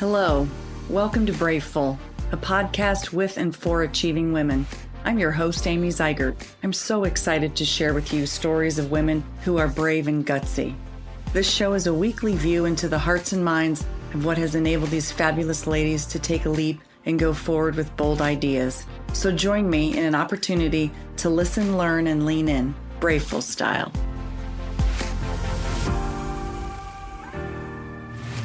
Hello, welcome to Braveful, a podcast with and for achieving women. I'm your host, Amy Zeigert. I'm so excited to share with you stories of women who are brave and gutsy. This show is a weekly view into the hearts and minds of what has enabled these fabulous ladies to take a leap and go forward with bold ideas. So join me in an opportunity to listen, learn, and lean in, Braveful style.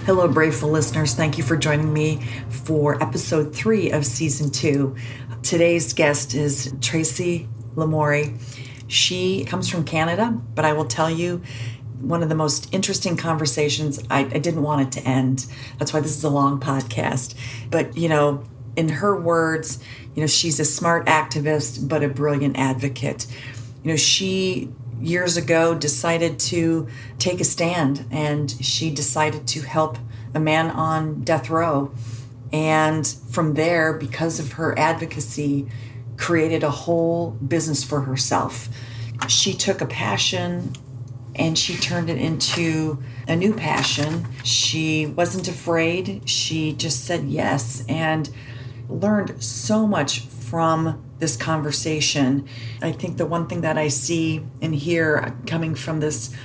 Hello, Braveful listeners. Thank you for joining me for episode three of season two. Today's guest is Tracy Lamourie. She comes from Canada, but I will tell you, one of the most interesting conversations. I, I, didn't want it to end. That's why this is a long podcast. But, you know, in her words, you know, she's a smart activist, but a brilliant advocate. You know, she years ago decided to take a stand and she decided to help a man on death row. And from there, because of her advocacy, created a whole business for herself. She took a passion and she turned it into a new passion. She wasn't afraid. She just said yes and learned so much from this conversation. I think the one thing that I see and hear coming from this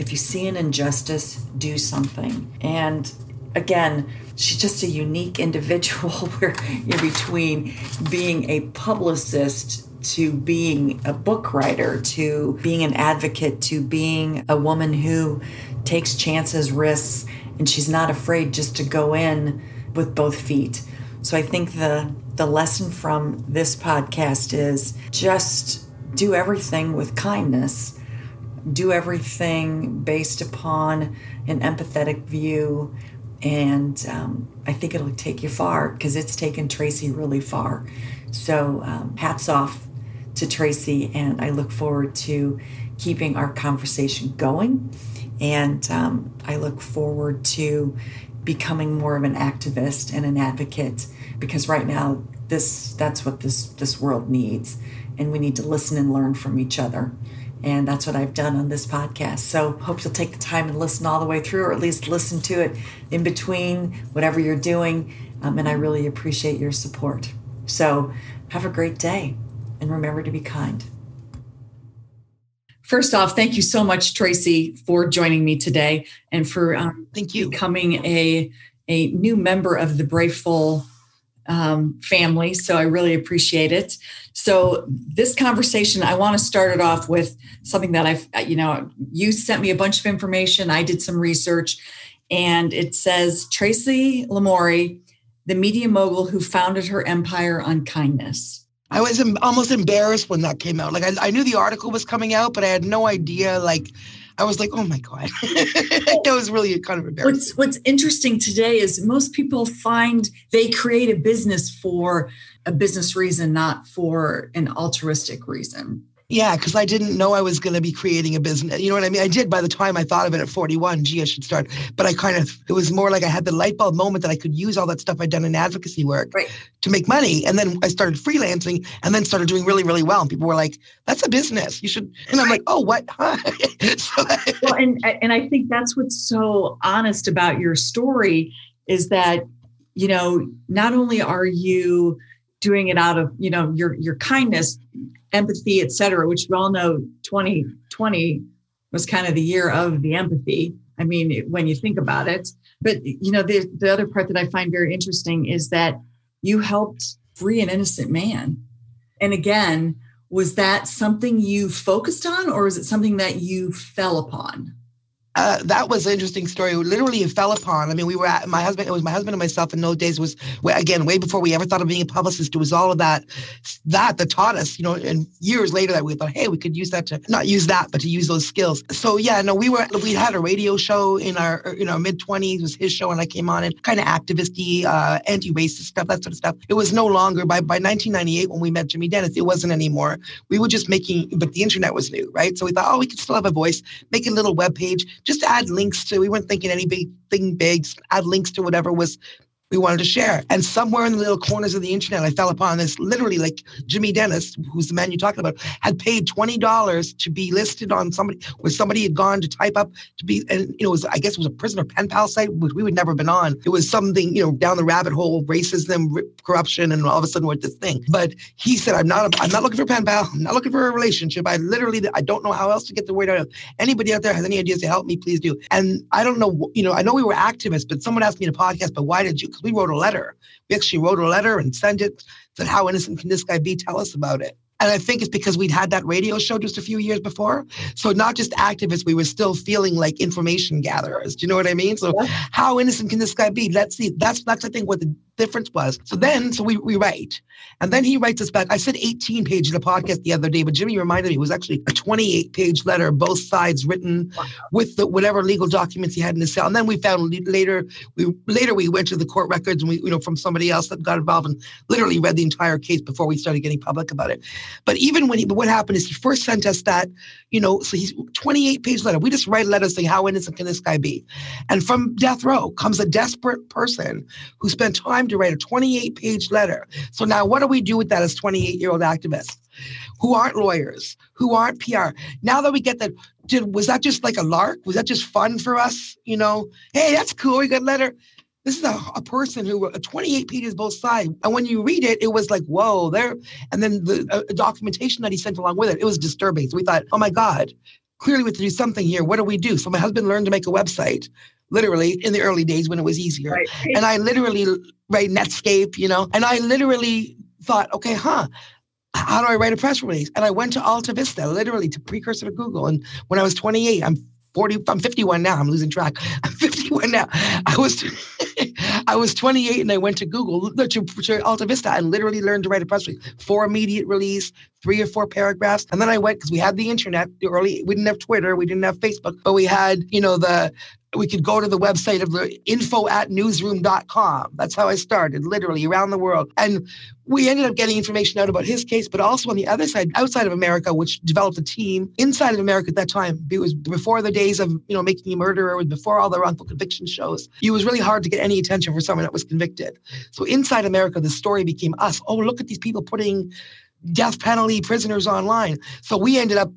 if you see an injustice, do something. And again, she's just a unique individual where you're between being a publicist to being a book writer to being an advocate to being a woman who takes chances, risks, and she's not afraid just to go in with both feet. So I think the the lesson from this podcast is just do everything with kindness. Do everything based upon an empathetic view. And um, I think it'll take you far because it's taken Tracy really far. So, um, hats off to Tracy. And I look forward to keeping our conversation going. And um, I look forward to becoming more of an activist and an advocate because right now this that's what this this world needs and we need to listen and learn from each other and that's what I've done on this podcast. So hope you'll take the time and listen all the way through, or at least listen to it in between whatever you're doing. Um, and I really appreciate your support. So have a great day, and remember to be kind. First off, thank you so much, Tracy, for joining me today and for um, thank you becoming a a new member of the Braveful um, family. So I really appreciate it. So this conversation, I want to start it off with something that I've, you know, you sent me a bunch of information. I did some research, and it says Tracy Lamourie, the media mogul who founded her empire on kindness. I was almost embarrassed when that came out. Like I, I knew the article was coming out, but I had no idea like I was like, oh my God. that was really kind of embarrassing. What's, what's interesting today is most people find they create a business for a business reason, not for an altruistic reason. Yeah, because I didn't know I was going to be creating a business. You know what I mean? I did by the time I thought of it at 41. Gee, I should start. But I kind of, it was more like I had the light bulb moment that I could use all that stuff I'd done in advocacy work right. to make money. And then I started freelancing and then started doing really, really well. And people were like, that's a business. You should. And I'm like, oh, what? so, well, and, and I think that's what's so honest about your story is that, you know, not only are you doing it out of, you know, your, your kindness, empathy, et cetera, which we all know 2020 was kind of the year of the empathy. I mean, when you think about it. But, you know, the, the other part that I find very interesting is that you helped free an innocent man. And again, was that something you focused on or was it something that you fell upon? Uh, that was an interesting story. Literally, it fell upon. I mean, we were at my husband. It was my husband and myself. In those days, was again way before we ever thought of being a publicist. It was all of that, that that taught us. You know, and years later, that we thought, hey, we could use that to not use that, but to use those skills. So yeah, no, we were we had a radio show in our you know mid twenties was his show, and I came on and kind of activisty, uh, anti-racist stuff, that sort of stuff. It was no longer by by 1998 when we met Jimmy Dennis. It wasn't anymore. We were just making, but the internet was new, right? So we thought, oh, we could still have a voice, make a little web page just add links to, we weren't thinking any big thing big, add links to whatever was we wanted to share. And somewhere in the little corners of the internet, I fell upon this literally like Jimmy Dennis, who's the man you're talking about, had paid $20 to be listed on somebody where somebody had gone to type up to be, and you know, it was, I guess it was a prisoner pen pal site, which we would never have been on. It was something, you know, down the rabbit hole, racism, corruption, and all of a sudden we're at this thing. But he said, I'm not, a, I'm not looking for a pen pal. I'm not looking for a relationship. I literally, I don't know how else to get the word out. Anybody out there has any ideas to help me, please do. And I don't know, you know, I know we were activists, but someone asked me in a podcast, but why did you? We wrote a letter. We actually wrote a letter and sent it. Said, "How innocent can this guy be? Tell us about it." And I think it's because we'd had that radio show just a few years before. So not just activists, we were still feeling like information gatherers. Do you know what I mean? So yeah. how innocent can this guy be? Let's see. That's that's I think what the difference was. So then, so we, we write. And then he writes us back. I said 18 pages of the podcast the other day, but Jimmy reminded me it was actually a 28 page letter, both sides written wow. with the whatever legal documents he had in his cell. And then we found later, we later we went to the court records and we, you know, from somebody else that got involved and literally read the entire case before we started getting public about it. But even when he, but what happened is he first sent us that, you know, so he's 28 page letter. We just write a letter saying, how innocent can this guy be? And from death row comes a desperate person who spent time to write a 28 page letter. So now what do we do with that as 28 year old activists who aren't lawyers, who aren't PR? Now that we get that, did, was that just like a lark? Was that just fun for us? You know, hey, that's cool. We got a letter. This is a, a person who wrote 28 pages both sides. And when you read it, it was like, whoa, there. And then the uh, documentation that he sent along with it, it was disturbing. So we thought, oh my God, clearly we have to do something here. What do we do? So my husband learned to make a website literally in the early days when it was easier. Right. And I literally write Netscape, you know, and I literally thought, okay, huh, how do I write a press release? And I went to Alta Vista, literally to precursor to Google. And when I was 28, I'm 40, I'm 51 now. I'm losing track. I'm 51 now. I was I was 28 and I went to Google to, to Alta Vista and literally learned to write a press release for immediate release, three or four paragraphs. And then I went because we had the internet, the early we didn't have Twitter, we didn't have Facebook, but we had, you know, the we could go to the website of the info at newsroom.com. That's how I started, literally around the world. And we ended up getting information out about his case, but also on the other side, outside of America, which developed a team inside of America at that time. It was before the days of, you know, making a murderer, was before all the wrongful conviction shows. It was really hard to get any attention for someone that was convicted. So inside America, the story became us. Oh, look at these people putting death penalty prisoners online. So we ended up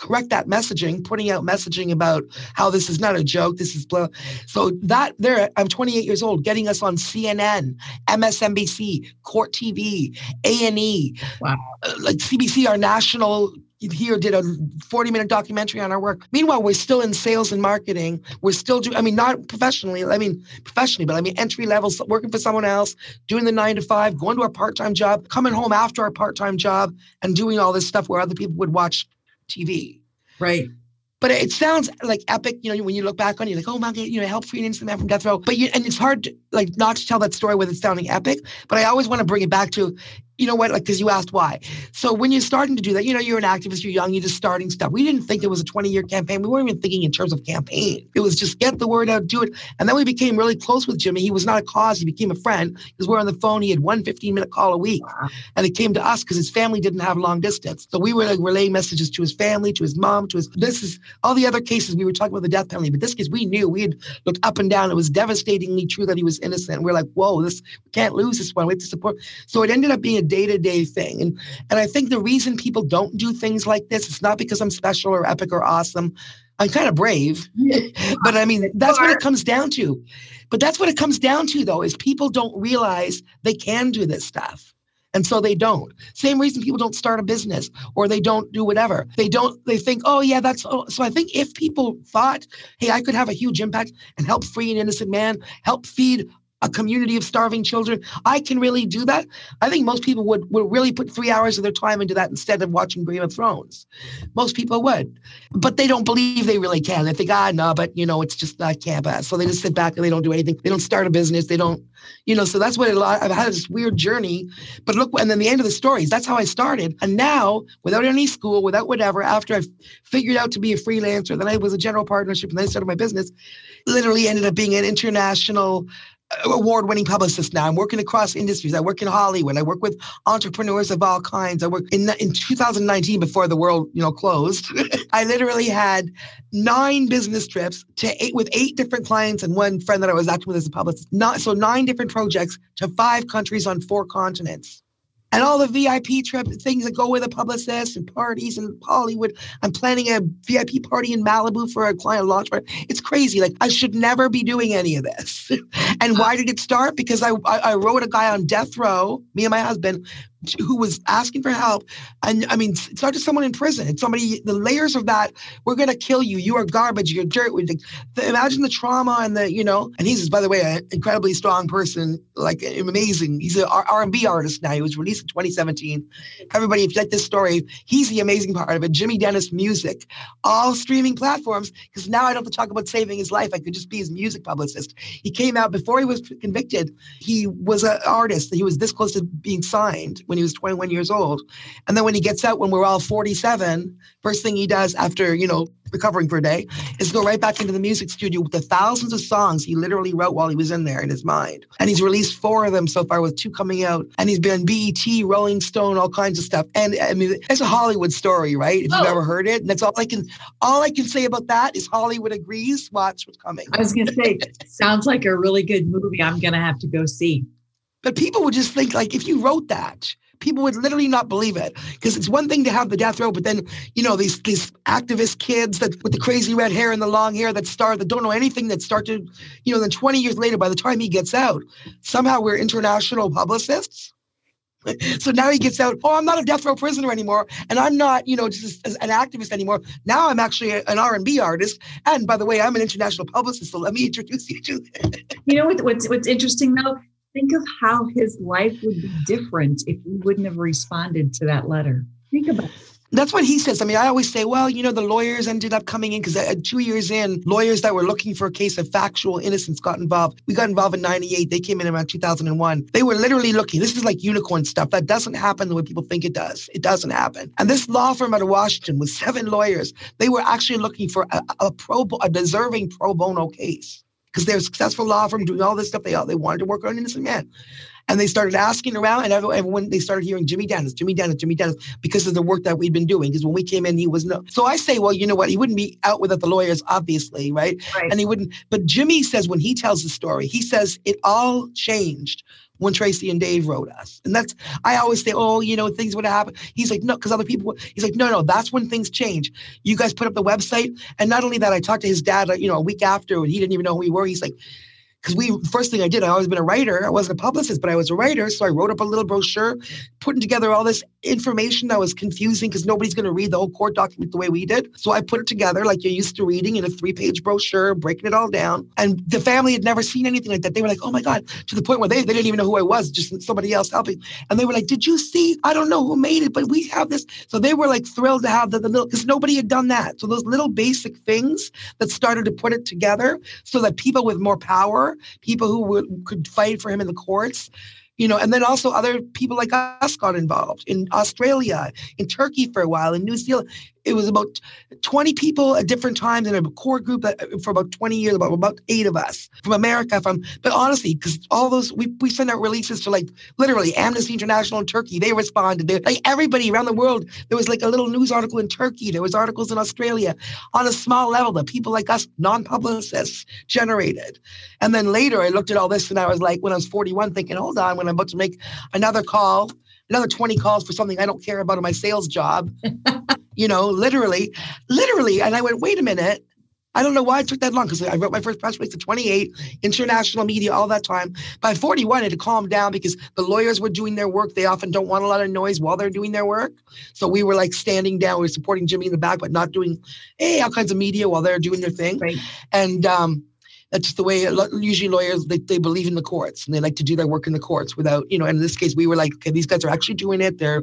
correct that messaging, putting out messaging about how this is not a joke, this is blah. So that there, I'm 28 years old, getting us on CNN, MSNBC, Court TV, A and E, wow. Uh, like CBC, our national here did a 40 minute documentary on our work. Meanwhile, we're still in sales and marketing. We're still doing, I mean, not professionally, I mean, professionally, but I mean, entry level, working for someone else, doing the nine to five, going to our part time job, coming home after our part time job, and doing all this stuff where other people would watch TV. Right. But it sounds like epic, you know, when you look back on it, you're like, oh my God, you know, help free an innocent man from death row. But you, and it's hard to, like, not to tell that story with it sounding epic, but I always want to bring it back to you know what? Like, because you asked why. So when you're starting to do that, you know, you're an activist, you're young, you're just starting stuff. We didn't think it was a 20 year campaign. We weren't even thinking in terms of campaign. It was just get the word out, do it. And then we became really close with Jimmy. He was not a cause, he became a friend because we're on the phone. He had one 15 minute call a week. And it came to us because his family didn't have long distance. So we were like relaying messages to his family, to his mom, to his, this is all the other cases we were talking about the death penalty. But this case, we knew we had looked up and down. It was devastatingly true that he was innocent. we're like, whoa, this, we can't lose this one. We have to support. So it ended up being a day to day thing thing. And and I think the reason people don't do things like this, it's not because I'm special or epic or awesome. I'm kind of brave. but I mean, that's what it comes down to. But that's what it comes down to though, is people don't realize they can do this stuff. And so they don't. Same reason people don't start a business or they don't do whatever. They don't, they think, oh, yeah, that's. Oh. So I think if people thought, hey, I could have a huge impact and help free an innocent man, help feed a community of starving children. I can really do that. I think most people would, would really put three hours of their time into that instead of watching Game of Thrones. Most people would, but they don't believe they really can. They think, ah, no, but you know, it's just not camp So they just sit back and they don't do anything. They don't start a business. They don't, you know, so that's what a lot, I've had this weird journey, but look, and then the end of the stories, that's how I started. And now without any school, without whatever, after I figured out to be a freelancer, then I was a general partnership and then I started my business, literally ended up being an international award-winning publicist now. I'm working across industries. I work in Hollywood. I work with entrepreneurs of all kinds. I work in in 2019 before the world, you know, closed. I literally had nine business trips to eight with eight different clients and one friend that I was acting with as a publicist. Not so nine different projects to five countries on four continents and all the VIP trip things that go with a publicist and parties and Hollywood. I'm planning a VIP party in Malibu for a client launch party. It's crazy. Like I should never be doing any of this. and why did it start? Because I, I, I wrote a guy on death row, me and my husband, who was asking for help. And I mean, it's not just someone in prison. It's somebody, the layers of that, we're going to kill you. You are garbage. You're dirt. The, imagine the trauma and the, you know, and he's, by the way, an incredibly strong person, like amazing. He's an R&B artist now. He was released in 2017. Everybody, if you like this story, he's the amazing part of it. Jimmy Dennis Music, all streaming platforms, because now I don't have to talk about saving his life. I could just be his music publicist. He came out before he was convicted. He was an artist. He was this close to being signed when he was 21 years old. And then when he gets out, when we're all 47, first thing he does after, you know, recovering for a day is go right back into the music studio with the thousands of songs he literally wrote while he was in there in his mind. And he's released four of them so far with two coming out. And he's been BET, Rolling Stone, all kinds of stuff. And I mean, it's a Hollywood story, right? If you've oh. ever heard it. And that's all I can all I can say about that is Hollywood agrees. Watch what's coming. I was gonna say, sounds like a really good movie. I'm gonna have to go see. But people would just think like if you wrote that, people would literally not believe it because it's one thing to have the death row, but then you know these these activist kids that with the crazy red hair and the long hair that start that don't know anything that start to, you know, then 20 years later, by the time he gets out, somehow we're international publicists. So now he gets out. Oh, I'm not a death row prisoner anymore, and I'm not, you know, just an activist anymore. Now I'm actually an R&B artist, and by the way, I'm an international publicist. So let me introduce you to. you know what, what's what's interesting though Think of how his life would be different if he wouldn't have responded to that letter. Think about it. That's what he says. I mean, I always say, well, you know, the lawyers ended up coming in because uh, two years in, lawyers that were looking for a case of factual innocence got involved. We got involved in 98. They came in around 2001. They were literally looking. This is like unicorn stuff. That doesn't happen the way people think it does. It doesn't happen. And this law firm out of Washington with seven lawyers, they were actually looking for a, a pro, a deserving pro bono case because they're a successful law firm doing all this stuff. They all, they wanted to work on an innocent man. And they started asking around, and everyone they started hearing Jimmy Dennis, Jimmy Dennis, Jimmy Dennis, because of the work that we'd been doing. Because when we came in, he was no. So I say, well, you know what? He wouldn't be out without the lawyers, obviously, right? right? And he wouldn't. But Jimmy says when he tells the story, he says it all changed when Tracy and Dave wrote us. And that's, I always say, oh, you know, things would have happened. He's like, no, because other people, he's like, no, no, that's when things change. You guys put up the website. And not only that, I talked to his dad, you know, a week after, and he didn't even know who we were. He's like, because we first thing I did, I always been a writer. I wasn't a publicist, but I was a writer. So I wrote up a little brochure, putting together all this information that was confusing because nobody's going to read the whole court document the way we did. So I put it together like you're used to reading in a three-page brochure, breaking it all down. And the family had never seen anything like that. They were like, "Oh my god!" To the point where they, they didn't even know who I was, just somebody else helping. And they were like, "Did you see? I don't know who made it, but we have this." So they were like thrilled to have the, the little because nobody had done that. So those little basic things that started to put it together, so that people with more power, people who would, could fight for him in the courts you know, and then also other people like us got involved in Australia, in Turkey for a while, in New Zealand it was about 20 people at different times in a core group that, uh, for about 20 years, about, about eight of us from America. From but honestly, because all those we, we send out releases to like literally Amnesty International in Turkey. They responded. They, like everybody around the world. There was like a little news article in Turkey. There was articles in Australia on a small level that people like us, non-publicists, generated. And then later, I looked at all this and I was like, when I was 41, thinking, hold on, when I'm about to make another call another 20 calls for something I don't care about in my sales job. you know, literally, literally. And I went, wait a minute. I don't know why it took that long because I wrote my first press release at 28, international media, all that time. By 41, it had calmed down because the lawyers were doing their work. They often don't want a lot of noise while they're doing their work. So we were like standing down, we were supporting Jimmy in the back, but not doing, hey, all kinds of media while they're doing their thing. Right. And um, that's just the way usually lawyers they, they believe in the courts and they like to do their work in the courts without you know and in this case we were like okay these guys are actually doing it they're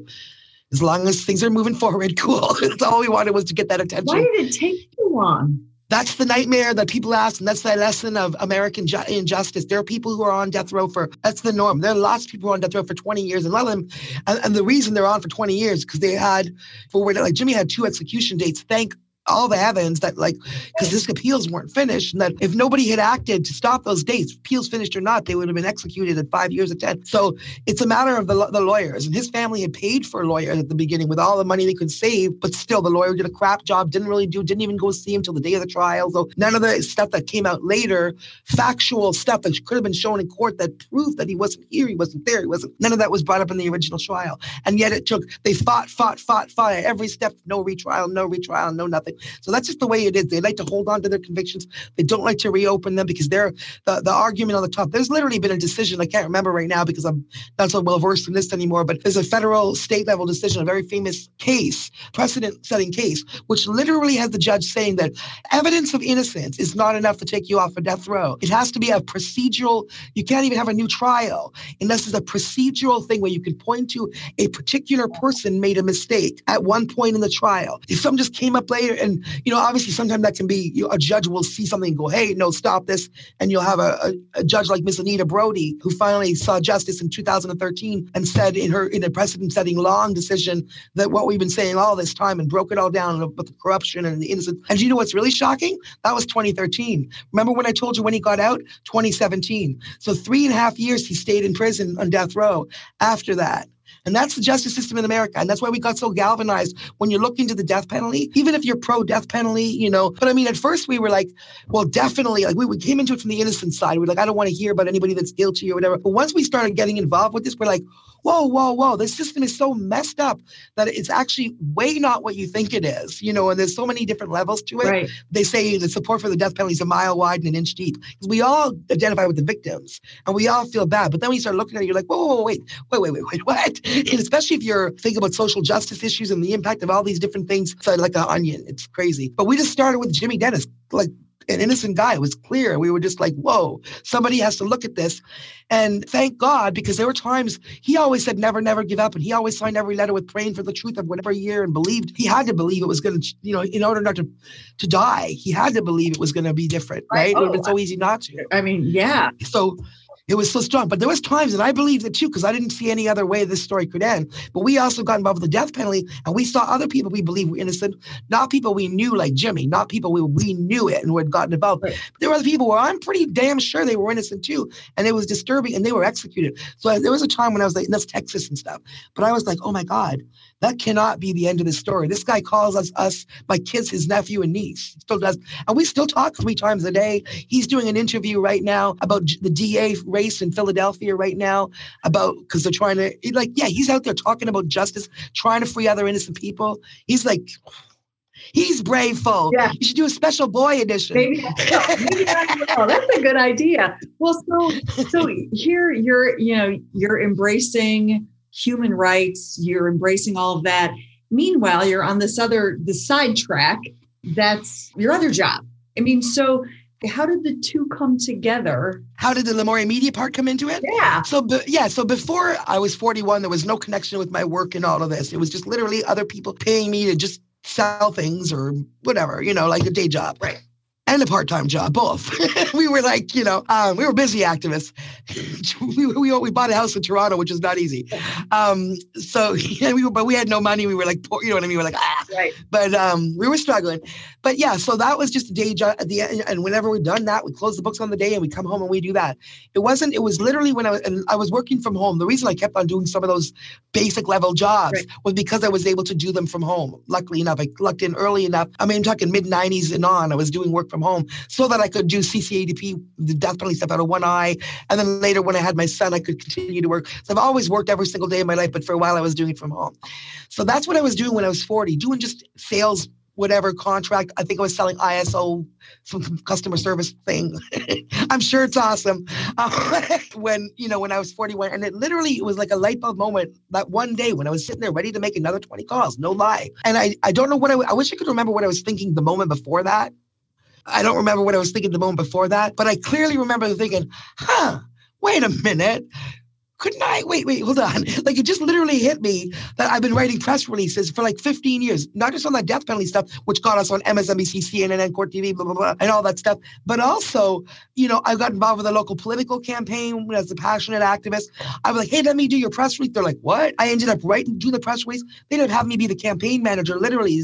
as long as things are moving forward, cool. That's all we wanted was to get that attention. Why did it take you long? That's the nightmare that people ask, and that's the lesson of American ju- injustice. There are people who are on death row for that's the norm. There are lots of people on death row for 20 years, and a lot of them, and, and the reason they're on for 20 years because they had for like Jimmy had two execution dates. Thank all the evidence that like because this appeals weren't finished and that if nobody had acted to stop those dates appeals finished or not they would have been executed at five years of ten so it's a matter of the, the lawyers and his family had paid for lawyers at the beginning with all the money they could save but still the lawyer did a crap job didn't really do didn't even go see him till the day of the trial so none of the stuff that came out later factual stuff that could have been shown in court that proved that he wasn't here he wasn't there he wasn't none of that was brought up in the original trial. And yet it took they fought fought fought fought every step no retrial no retrial no nothing so that's just the way it is. They like to hold on to their convictions. They don't like to reopen them because they're the, the argument on the top. There's literally been a decision. I can't remember right now because I'm not so well versed in this anymore, but there's a federal state level decision, a very famous case, precedent setting case, which literally has the judge saying that evidence of innocence is not enough to take you off a death row. It has to be a procedural, you can't even have a new trial unless it's a procedural thing where you can point to a particular person made a mistake at one point in the trial. If someone just came up later and you know, obviously sometimes that can be you know, a judge will see something and go, hey, no, stop this. And you'll have a, a, a judge like Miss Anita Brody, who finally saw justice in 2013 and said in her in a precedent setting long decision that what we've been saying all this time and broke it all down about the corruption and the innocent. And you know what's really shocking? That was 2013. Remember when I told you when he got out? 2017. So three and a half years he stayed in prison on death row after that. And that's the justice system in America. And that's why we got so galvanized when you look into the death penalty, even if you're pro death penalty, you know. But I mean, at first we were like, well, definitely, like we, we came into it from the innocent side. We're like, I don't want to hear about anybody that's guilty or whatever. But once we started getting involved with this, we're like, whoa, whoa, whoa, this system is so messed up that it's actually way not what you think it is, you know, and there's so many different levels to it. Right. They say the support for the death penalty is a mile wide and an inch deep. Because we all identify with the victims and we all feel bad. But then when you start looking at it, you're like, whoa, whoa, whoa wait, wait, wait, wait, wait, what? And especially if you're thinking about social justice issues and the impact of all these different things, it's like an onion. It's crazy. But we just started with Jimmy Dennis, like an innocent guy. It was clear. We were just like, whoa, somebody has to look at this. And thank God, because there were times he always said, never, never give up. And he always signed every letter with praying for the truth of whatever year and believed he had to believe it was going to, you know, in order not to, to die, he had to believe it was going to be different, right? right? It would have been oh, so easy not to. I mean, yeah. So it was so strong. But there was times, and I believed it too, because I didn't see any other way this story could end. But we also got involved with the death penalty, and we saw other people we believe were innocent, not people we knew like Jimmy, not people we, we knew it and had gotten involved. Right. There were other people where I'm pretty damn sure they were innocent too, and it was disturbing, and they were executed. So uh, there was a time when I was like, and that's Texas and stuff. But I was like, oh my God, that cannot be the end of the story. This guy calls us, us, my kids, his nephew and niece. Still does, and we still talk three times a day. He's doing an interview right now about the DA race in Philadelphia right now about because they're trying to like, yeah, he's out there talking about justice, trying to free other innocent people. He's like. He's braveful. Yeah. You should do a special boy edition. Maybe, maybe that's a good idea. Well, so so here you're, you know, you're embracing human rights, you're embracing all of that. Meanwhile, you're on this other the side track that's your other job. I mean, so how did the two come together? How did the Lamourie media part come into it? Yeah. So yeah, so before I was 41, there was no connection with my work and all of this. It was just literally other people paying me to just sell things or whatever, you know, like a day job. Right and a part-time job, both. we were like, you know, um, we were busy activists. we, we, we bought a house in Toronto, which is not easy. Um, so, yeah, we were, but we had no money. We were like, poor, you know what I mean? We were like, ah, right. But um, we were struggling. But yeah, so that was just a day job. At the end, and whenever we're done that, we close the books on the day and we come home and we do that. It wasn't. It was literally when I was, and I was working from home. The reason I kept on doing some of those basic level jobs right. was because I was able to do them from home. Luckily enough, I lucked in early enough. I mean, I'm talking mid 90s and on. I was doing work from from home so that I could do CCADP, the death penalty stuff out of one eye. And then later, when I had my son, I could continue to work. So I've always worked every single day of my life, but for a while I was doing it from home. So that's what I was doing when I was 40, doing just sales whatever contract. I think I was selling ISO, some customer service thing. I'm sure it's awesome. Uh, when you know when I was 41, and it literally it was like a light bulb moment. That one day when I was sitting there ready to make another 20 calls, no lie. And I I don't know what I I wish I could remember what I was thinking the moment before that. I don't remember what I was thinking the moment before that, but I clearly remember thinking, huh, wait a minute. couldn't I? Wait, wait, hold on. Like it just literally hit me that I've been writing press releases for like 15 years, not just on that death penalty stuff, which got us on MSNBC, CNN, Court TV, blah, blah, blah, and all that stuff. But also, you know, I got involved with a local political campaign as a passionate activist. I was like, hey, let me do your press release. They're like, what? I ended up writing, doing the press release. They didn't have me be the campaign manager, literally,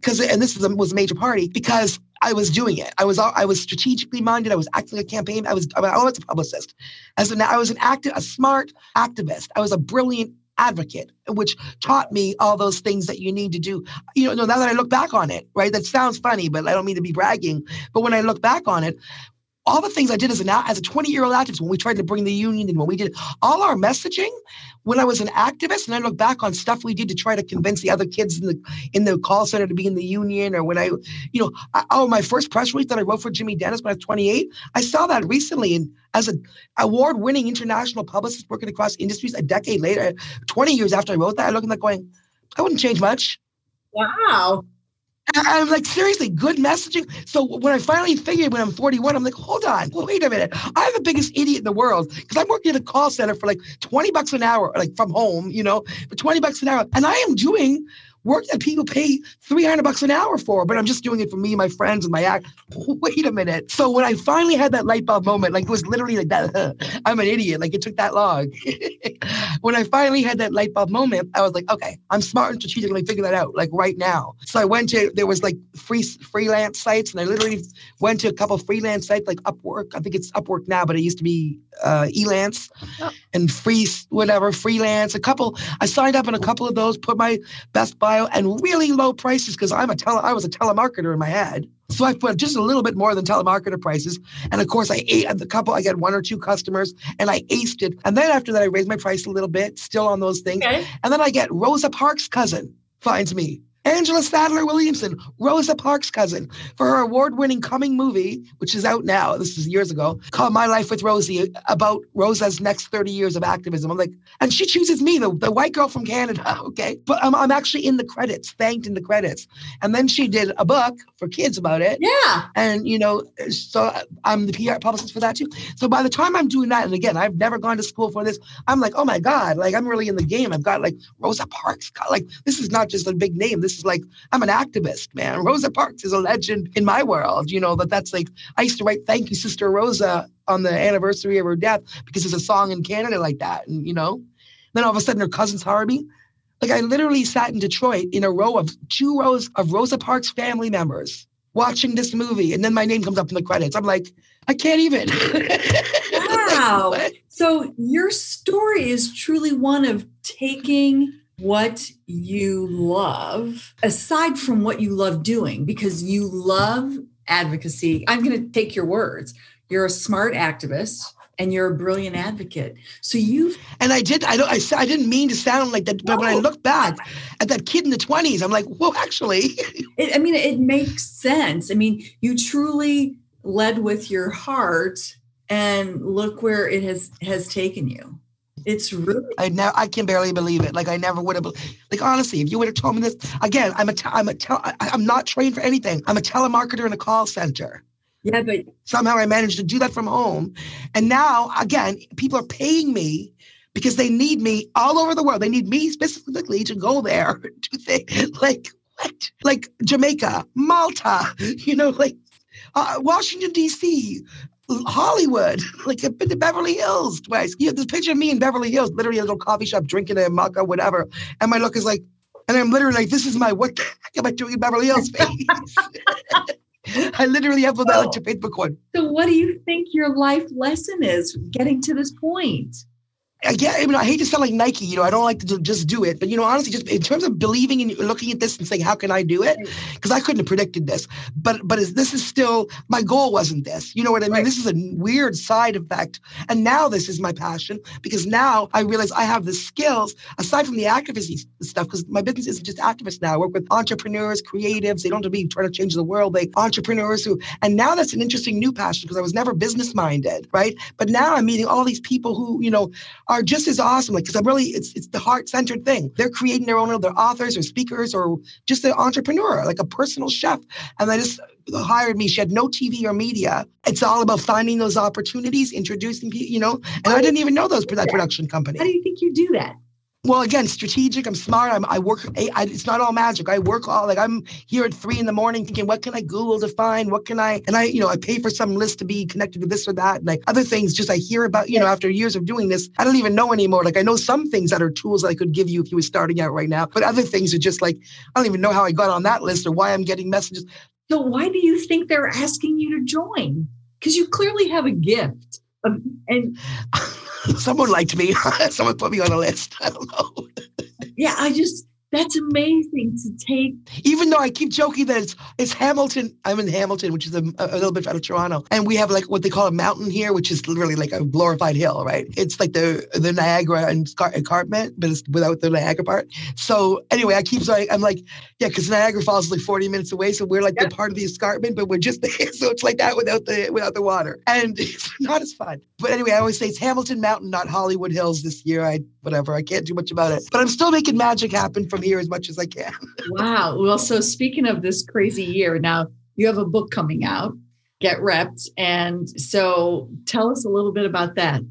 because, and this was a, was a major party because I was doing it. I was I was strategically minded. I was acting a campaign. I was I was a publicist. As an I was an active, a smart activist. I was a brilliant advocate, which taught me all those things that you need to do. You know, now that I look back on it, right? That sounds funny, but I don't mean to be bragging. But when I look back on it, all the things I did as an as a 20 year old activist when we tried to bring the union in, when we did all our messaging, when I was an activist, and I look back on stuff we did to try to convince the other kids in the in the call center to be in the union, or when I, you know, I, oh my first press release that I wrote for Jimmy Dennis when I was 28, I saw that recently, and as an award winning international publicist working across industries, a decade later, 20 years after I wrote that, I look at that going, I wouldn't change much. Wow. I'm like, seriously, good messaging. So when I finally figured when I'm 41, I'm like, hold on, wait a minute. I'm the biggest idiot in the world because I'm working at a call center for like 20 bucks an hour, like from home, you know, for 20 bucks an hour. And I am doing work that people pay 300 bucks an hour for, but I'm just doing it for me, my friends, and my act. Wait a minute. So when I finally had that light bulb moment, like it was literally like that, I'm an idiot. Like it took that long. when I finally had that light bulb moment, I was like, okay, I'm smart and strategic. Let me figure that out, like right now. So I went to, there was like free freelance sites, and I literally went to a couple freelance sites like Upwork. I think it's Upwork now, but it used to be uh, Elance oh. and free, whatever, freelance. A couple, I signed up in a couple of those, put my Best bio and really low prices because I'm a tele, I was a telemarketer in my head. So I put just a little bit more than telemarketer prices. And of course, I ate the couple, I got one or two customers and I aced it. And then after that, I raised my price a little bit, still on those things. Okay. And then I get Rosa Parks' cousin finds me Angela Sadler Williamson, Rosa Parks' cousin, for her award winning coming movie, which is out now, this is years ago, called My Life with Rosie, about Rosa's next 30 years of activism. I'm like, and she chooses me, the, the white girl from Canada, okay? But I'm, I'm actually in the credits, thanked in the credits. And then she did a book for kids about it. Yeah. And, you know, so I'm the PR publicist for that too. So by the time I'm doing that, and again, I've never gone to school for this, I'm like, oh my God, like I'm really in the game. I've got like Rosa Parks, like this is not just a big name. This is like I'm an activist, man. Rosa Parks is a legend in my world. You know that that's like I used to write "Thank You, Sister Rosa" on the anniversary of her death because there's a song in Canada like that, and you know. Then all of a sudden, her cousin's Harvey. Like I literally sat in Detroit in a row of two rows of Rosa Parks family members watching this movie, and then my name comes up in the credits. I'm like, I can't even. wow. like, so your story is truly one of taking what you love aside from what you love doing because you love advocacy. I'm going to take your words. You're a smart activist and you're a brilliant advocate. So you've and I did. I don't. I, I didn't mean to sound like that, but no. when I look back at that kid in the 20s, I'm like, whoa, actually. It, I mean, it makes sense. I mean, you truly led with your heart, and look where it has has taken you. It's really. I now I can barely believe it. Like I never would have. Like honestly, if you would have told me this again, I'm a I'm a tel, I'm not trained for anything. I'm a telemarketer in a call center. Yeah, but somehow I managed to do that from home, and now again, people are paying me because they need me all over the world. They need me specifically to go there. Do they like what? Like Jamaica, Malta, you know, like uh, Washington D.C., Hollywood. Like I've been to Beverly Hills twice. You have this picture of me in Beverly Hills, literally a little coffee shop drinking a maca, whatever. And my look is like, and I'm literally like, this is my what the heck am I doing in Beverly Hills face? I literally have that like to Facebook one. So what do you think your life lesson is getting to this point? Yeah, I mean, I hate to sound like Nike, you know, I don't like to do, just do it, but you know, honestly, just in terms of believing and looking at this and saying, how can I do it? Mm. Because I couldn't have predicted this, but but this is still my goal wasn't this. You know what I mean? Right. This is a weird side effect, and now this is my passion because now I realize I have the skills aside from the activism stuff. Because my business isn't just activists now. I work with entrepreneurs, creatives. They don't have to be trying to change the world. They entrepreneurs who, and now that's an interesting new passion because I was never business minded, right? But now I'm meeting all these people who, you know, are just as awesome. Like, because I'm really, it's it's the heart centered thing. They're creating their own, they're authors or speakers or just an entrepreneur, like a personal chef. And they just hired me. She had no TV or media. It's all about finding those opportunities, introducing people, you know. And I didn't even know those that production company. How do you think you do that? Well again strategic i'm smart I'm, i work I, it's not all magic i work all like i'm here at three in the morning thinking what can i google to find what can i and i you know i pay for some list to be connected to this or that and like other things just i hear about you know after years of doing this i don't even know anymore like i know some things that are tools that i could give you if you were starting out right now but other things are just like i don't even know how i got on that list or why i'm getting messages. So why do you think they're asking you to join? Because you clearly have a gift of, and someone liked me someone put me on a list i don't know yeah, I just that's amazing to take. Even though I keep joking that it's it's Hamilton. I'm in Hamilton, which is a, a, little bit out of Toronto, and we have like what they call a mountain here, which is literally like a glorified hill, right? It's like the the Niagara and escarpment, but it's without the Niagara part. So anyway, I keep saying I'm like, yeah, because Niagara Falls is like 40 minutes away, so we're like yep. the part of the escarpment, but we're just there, so it's like that without the without the water, and it's not as fun. But anyway, I always say it's Hamilton Mountain, not Hollywood Hills. This year, I whatever, I can't do much about it, but I'm still making magic happen from here as much as I can. wow. Well, so speaking of this crazy year, now you have a book coming out, Get Repped. And so tell us a little bit about that.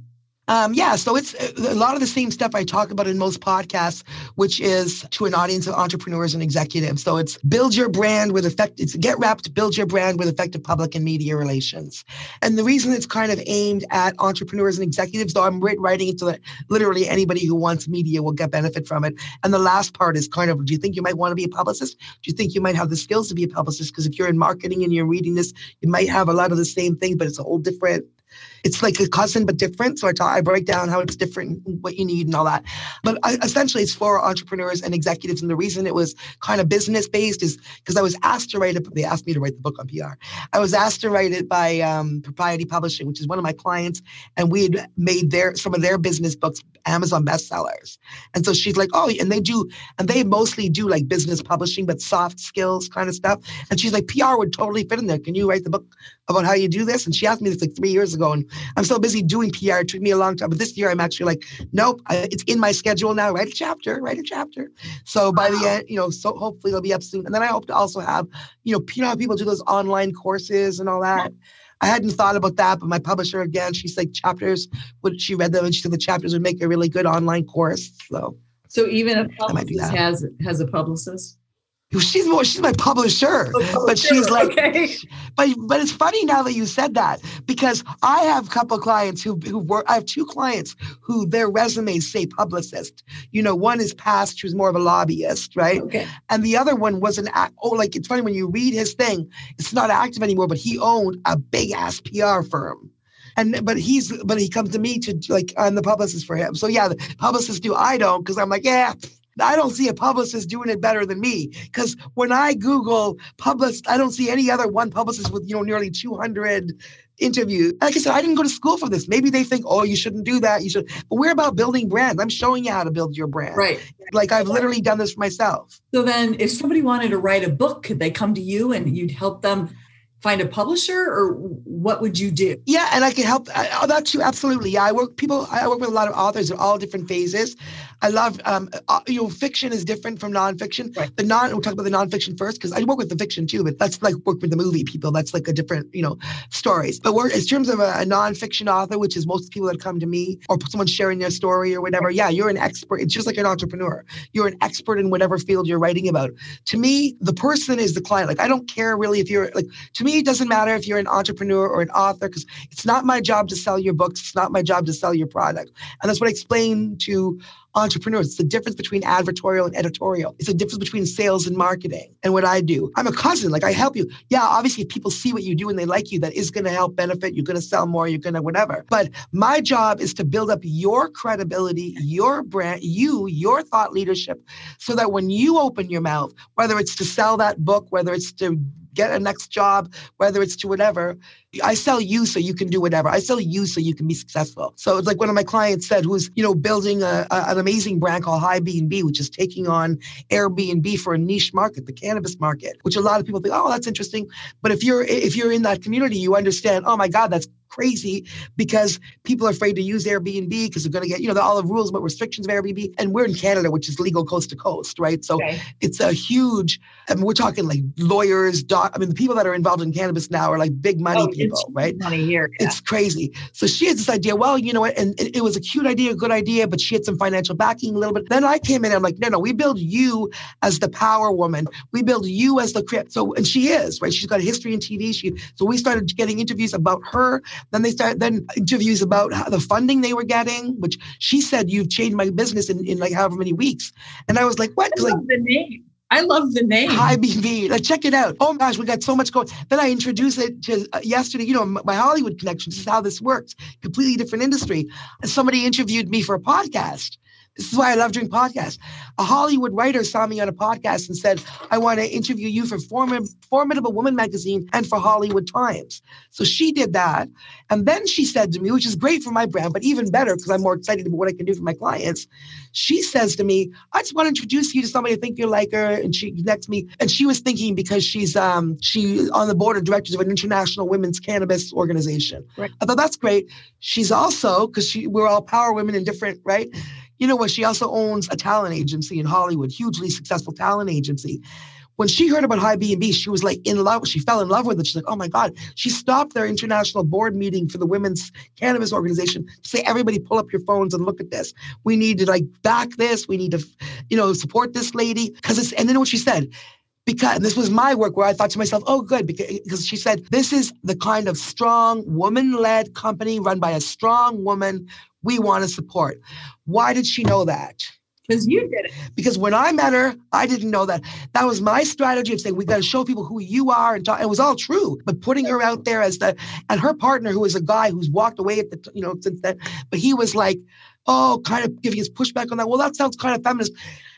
Um, yeah, so it's uh, a lot of the same stuff I talk about in most podcasts, which is to an audience of entrepreneurs and executives. So it's build your brand with effect. It's get repped, build your brand with effective public and media relations. And the reason it's kind of aimed at entrepreneurs and executives, though I'm writing it so that literally anybody who wants media will get benefit from it. And the last part is kind of, do you think you might want to be a publicist? Do you think you might have the skills to be a publicist? Because if you're in marketing and you're reading this, you might have a lot of the same thing, but it's a whole different it's like a cousin but different. So I talk, I break down how it's different, what you need, and all that. But I, essentially, it's for entrepreneurs and executives. And the reason it was kind of business based is because I was asked to write it. They asked me to write the book on PR. I was asked to write it by um, Propriety Publishing, which is one of my clients, and we had made their some of their business books Amazon bestsellers. And so she's like, oh, and they do, and they mostly do like business publishing, but soft skills kind of stuff. And she's like, PR would totally fit in there. Can you write the book about how you do this? And she asked me this like three years ago, and I'm so busy doing PR. It took me a long time. But this year, I'm actually like, nope, I, it's in my schedule now. Write a chapter, write a chapter. So by the end, you know, so hopefully it'll be up soon. And then I hope to also have, you know, you know how people do those online courses and all that. I hadn't thought about that, but my publisher again, she's like chapters. When she read them, and she said the chapters would make a really good online course. So, so even a publicist has has a publicist she's more she's my publisher oh, but she's like okay. but but it's funny now that you said that because i have a couple clients who who work i have two clients who their resumes say publicist you know one is past who's more of a lobbyist right okay. and the other one was an oh like it's funny when you read his thing it's not active anymore but he owned a big ass pr firm and but he's but he comes to me to like I'm the publicist for him. So yeah, the publicists do. I don't because I'm like yeah, I don't see a publicist doing it better than me because when I Google publicist, I don't see any other one publicist with you know nearly 200 interviews. Like I said, I didn't go to school for this. Maybe they think, oh, you shouldn't do that. You should, but we're about building brands. I'm showing you how to build your brand. Right. Like I've literally done this for myself. So then, if somebody wanted to write a book, could they come to you and you'd help them find a publisher or what would you do yeah and i can help I, oh, that too absolutely yeah i work people i work with a lot of authors at all different phases I love, um, uh, you know, fiction is different from nonfiction. Right. The non, we'll talk about the nonfiction first because I work with the fiction too, but that's like work with the movie people. That's like a different, you know, stories. But we're, in terms of a, a nonfiction author, which is most people that come to me or someone sharing their story or whatever, yeah, you're an expert. It's just like an entrepreneur. You're an expert in whatever field you're writing about. To me, the person is the client. Like, I don't care really if you're like, to me, it doesn't matter if you're an entrepreneur or an author because it's not my job to sell your books. It's not my job to sell your product. And that's what I explain to entrepreneurs. It's the difference between advertorial and editorial. It's the difference between sales and marketing and what I do. I'm a cousin, like I help you. Yeah, obviously, if people see what you do and they like you, that is going to help benefit. You're going to sell more, you're going to whatever. But my job is to build up your credibility, your brand, you, your thought leadership, so that when you open your mouth, whether it's to sell that book, whether it's to get a next job, whether it's to whatever. I sell you so you can do whatever. I sell you so you can be successful. So it's like one of my clients said, who's you know building a, a, an amazing brand called High B and B, which is taking on Airbnb for a niche market, the cannabis market, which a lot of people think, oh, that's interesting. But if you're if you're in that community, you understand. Oh my God, that's crazy because people are afraid to use Airbnb because they're going to get, you know, the all the rules about restrictions of Airbnb. And we're in Canada, which is legal coast to coast, right? So okay. it's a huge, I mean, we're talking like lawyers, doc, I mean, the people that are involved in cannabis now are like big money oh, people, right? Money here. Yeah. It's crazy. So she has this idea, well, you know what? And it, it was a cute idea, a good idea, but she had some financial backing a little bit. Then I came in and I'm like, no, no, we build you as the power woman. We build you as the, so, and she is, right? She's got a history in TV. She, so we started getting interviews about her. Then they start then interviews about how the funding they were getting, which she said, you've changed my business in, in like however many weeks. And I was like, what? I love like, the name. I love the name. High BV. Like, check it out. Oh my gosh, we got so much going. Then I introduced it to uh, yesterday, you know, my Hollywood connection. This is how this works. Completely different industry. Somebody interviewed me for a podcast. This is why I love doing podcasts. A Hollywood writer saw me on a podcast and said, I want to interview you for Form- Formidable Woman magazine and for Hollywood Times. So she did that. And then she said to me, which is great for my brand, but even better because I'm more excited about what I can do for my clients. She says to me, I just want to introduce you to somebody I think you like her. And she connects me. And she was thinking because she's um she on the board of directors of an international women's cannabis organization. Right. I thought that's great. She's also, because she we're all power women in different, right? You know what? She also owns a talent agency in Hollywood, hugely successful talent agency. When she heard about High B&B, she was like in love. She fell in love with it. She's like, oh my God. She stopped their international board meeting for the Women's Cannabis Organization to say, everybody pull up your phones and look at this. We need to like back this. We need to, you know, support this lady. Cause it's, and then what she said, because this was my work where I thought to myself, oh, good, because, she said, this is the kind of strong woman led company run by a strong woman we want to support. Why did she know that? Because you did it. Because when I met her, I didn't know that. That was my strategy of saying we got to show people who you are, and talk. it was all true. But putting her out there as the and her partner, who was a guy who's walked away at the you know since then, but he was like, oh, kind of giving his pushback on that. Well, that sounds kind of feminist.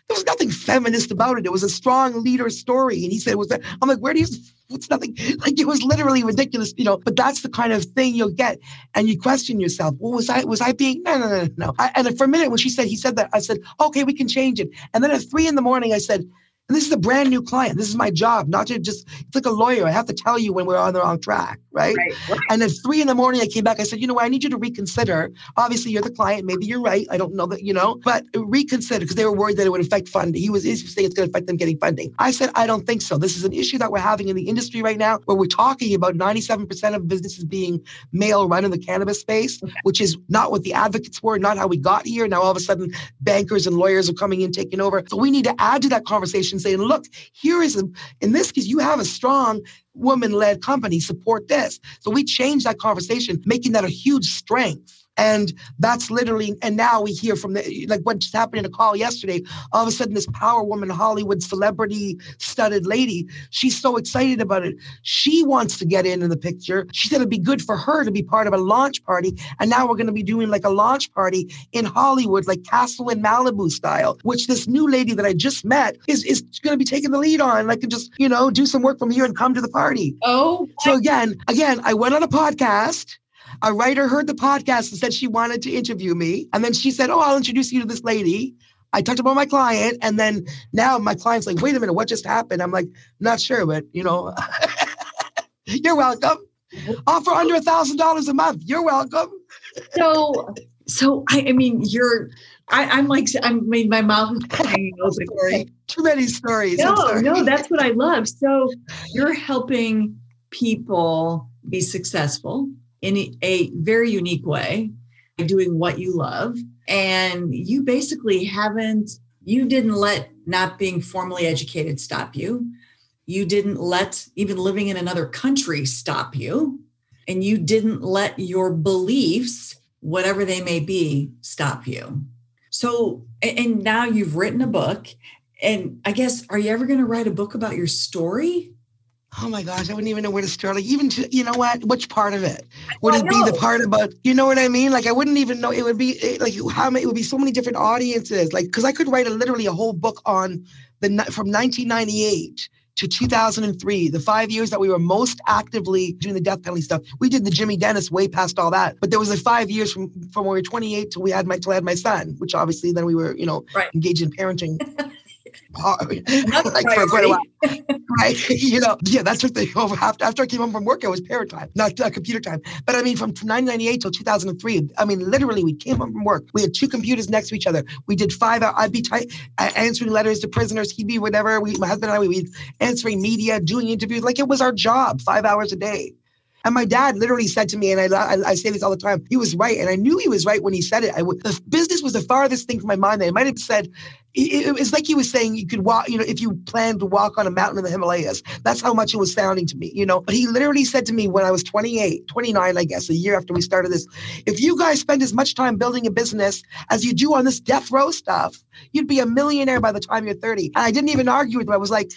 There was nothing feminist about it. It was a strong leader story, and he said was. That. I'm like, where do you it's nothing like it was literally ridiculous, you know. But that's the kind of thing you'll get, and you question yourself. Well, was I was I being no no no no? I, and for a minute when she said he said that, I said okay, we can change it. And then at three in the morning, I said and this is a brand new client. This is my job, not to just, it's like a lawyer. I have to tell you when we're on the wrong track, right? right, right. And at three in the morning, I came back. I said, you know what? I need you to reconsider. Obviously, you're the client. Maybe you're right. I don't know that, you know, but reconsider because they were worried that it would affect funding. He was, he was saying it's going to affect them getting funding. I said, I don't think so. This is an issue that we're having in the industry right now where we're talking about 97% of businesses being male run in the cannabis space, okay. which is not what the advocates were, not how we got here. Now, all of a sudden, bankers and lawyers are coming in, taking over. So we need to add to that conversation saying, look, here is a, in this case, you have a strong woman led company, support this. So we changed that conversation, making that a huge strength. And that's literally, and now we hear from the, like what just happened in a call yesterday. All of a sudden, this power woman, Hollywood celebrity studded lady, she's so excited about it. She wants to get in in the picture. She said it'd be good for her to be part of a launch party. And now we're going to be doing like a launch party in Hollywood, like Castle in Malibu style, which this new lady that I just met is, is going to be taking the lead on. I can just, you know, do some work from here and come to the party. Oh. So again, again, I went on a podcast a writer heard the podcast and said she wanted to interview me. And then she said, Oh, I'll introduce you to this lady. I talked about my client. And then now my client's like, Wait a minute, what just happened? I'm like, Not sure, but you know, you're welcome. Offer under a thousand dollars a month. You're welcome. so, so I, I mean, you're I, am like, I mean, my mouth is hanging open. Too many stories. No, no, that's what I love. So you're helping people be successful in a very unique way, doing what you love. And you basically haven't, you didn't let not being formally educated stop you. You didn't let even living in another country stop you. And you didn't let your beliefs, whatever they may be, stop you. So, and now you've written a book. And I guess, are you ever going to write a book about your story? Oh my gosh, I wouldn't even know where to start. Like, even to, you know what? Which part of it would it be the part about, you know what I mean? Like, I wouldn't even know. It would be like how many, it would be so many different audiences. Like, because I could write a, literally a whole book on the from 1998 to 2003, the five years that we were most actively doing the death penalty stuff. We did the Jimmy Dennis way past all that, but there was a five years from from when we were 28 till we had my till I had my son, which obviously then we were you know right. engaged in parenting. like for quite a while. right? you know, yeah, that's what they over after after I came home from work, it was parent time, not uh, computer time. But I mean, from, from 1998 till 2003, I mean, literally, we came home from work. We had two computers next to each other. We did five. I'd be ty- answering letters to prisoners. He'd be whatever. We, my husband and I, we'd answering media, doing interviews. Like it was our job, five hours a day. And my dad literally said to me, and I, I, I, say this all the time, he was right. And I knew he was right when he said it. I w- the business was the farthest thing from my mind. They might have said, it, it, it's like he was saying you could walk, you know, if you plan to walk on a mountain in the Himalayas. That's how much it was sounding to me, you know. But he literally said to me when I was 28, 29, I guess, a year after we started this, if you guys spend as much time building a business as you do on this death row stuff, you'd be a millionaire by the time you're 30. And I didn't even argue with him. I was like,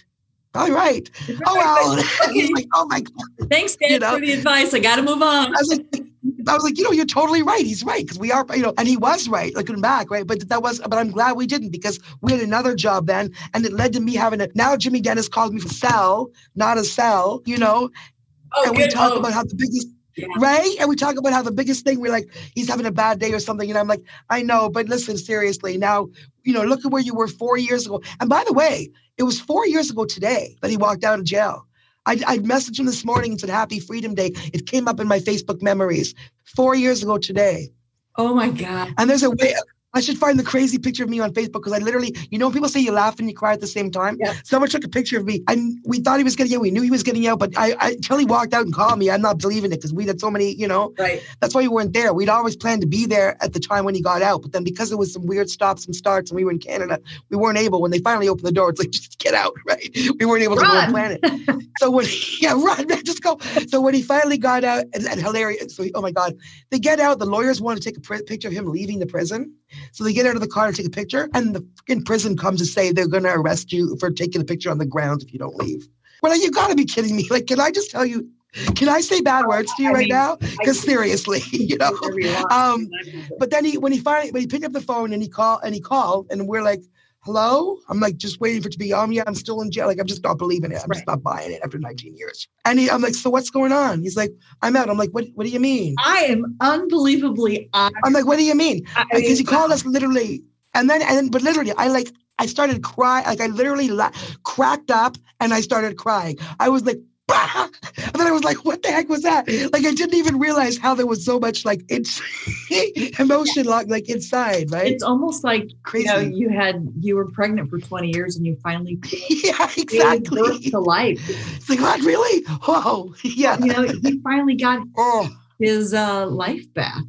all right. Oh well. like, oh my God. Thanks, Dan, you know? for the advice. I got to move on. I was like, I was like, you know, you're totally right. He's right because we are, you know, and he was right looking back, right? But that was, but I'm glad we didn't because we had another job then, and it led to me having it. Now Jimmy Dennis calls me for sell, not a sell, you know. Oh, and we talk oh. about how the biggest yeah. right? And we talk about how the biggest thing we're like, he's having a bad day or something. And I'm like, I know, but listen, seriously, now, you know, look at where you were four years ago. And by the way, it was four years ago today that he walked out of jail. I, I messaged him this morning and said, Happy Freedom Day. It came up in my Facebook memories four years ago today. Oh my God. And there's a way, I should find the crazy picture of me on Facebook because I literally, you know, people say you laugh and you cry at the same time. Yeah. Someone took a picture of me and we thought he was getting out. We knew he was getting out, but I, I until he walked out and called me, I'm not believing it because we had so many, you know. Right. That's why we weren't there. We'd always planned to be there at the time when he got out, but then because there was some weird stops and starts and we were in Canada, we weren't able. When they finally opened the door, it's like just get out, right? We weren't able run. to plan it. so when yeah, run, just go. So when he finally got out, and, and hilarious. So he, oh my God, they get out. The lawyers want to take a pr- picture of him leaving the prison. So they get out of the car to take a picture, and the in prison comes to say they're going to arrest you for taking a picture on the ground if you don't leave. Well, like, you got to be kidding me. Like, can I just tell you? Can I say bad words to you I right mean, now? Because seriously, you know. Um, but then he, when he finally, when he picked up the phone and he called and he called, and we're like, hello? I'm like, just waiting for it to be on. Yeah, I'm still in jail. Like, I'm just not believing it. I'm right. just not buying it after 19 years. And he, I'm like, so what's going on? He's like, I'm out. I'm like, what, what do you mean? I am unbelievably honored. I'm like, what do you mean? Because he called uh, us literally. And then, and but literally, I like, I started crying. Like, I literally la- cracked up and I started crying. I was like, and then I was like, what the heck was that? Like, I didn't even realize how there was so much like emotion like, like inside, right? It's almost like crazy. You, know, you had, you were pregnant for 20 years and you finally yeah, exactly. birth to life. It's like, what, really? Whoa. Yeah. You know, he finally got oh. his uh, life back.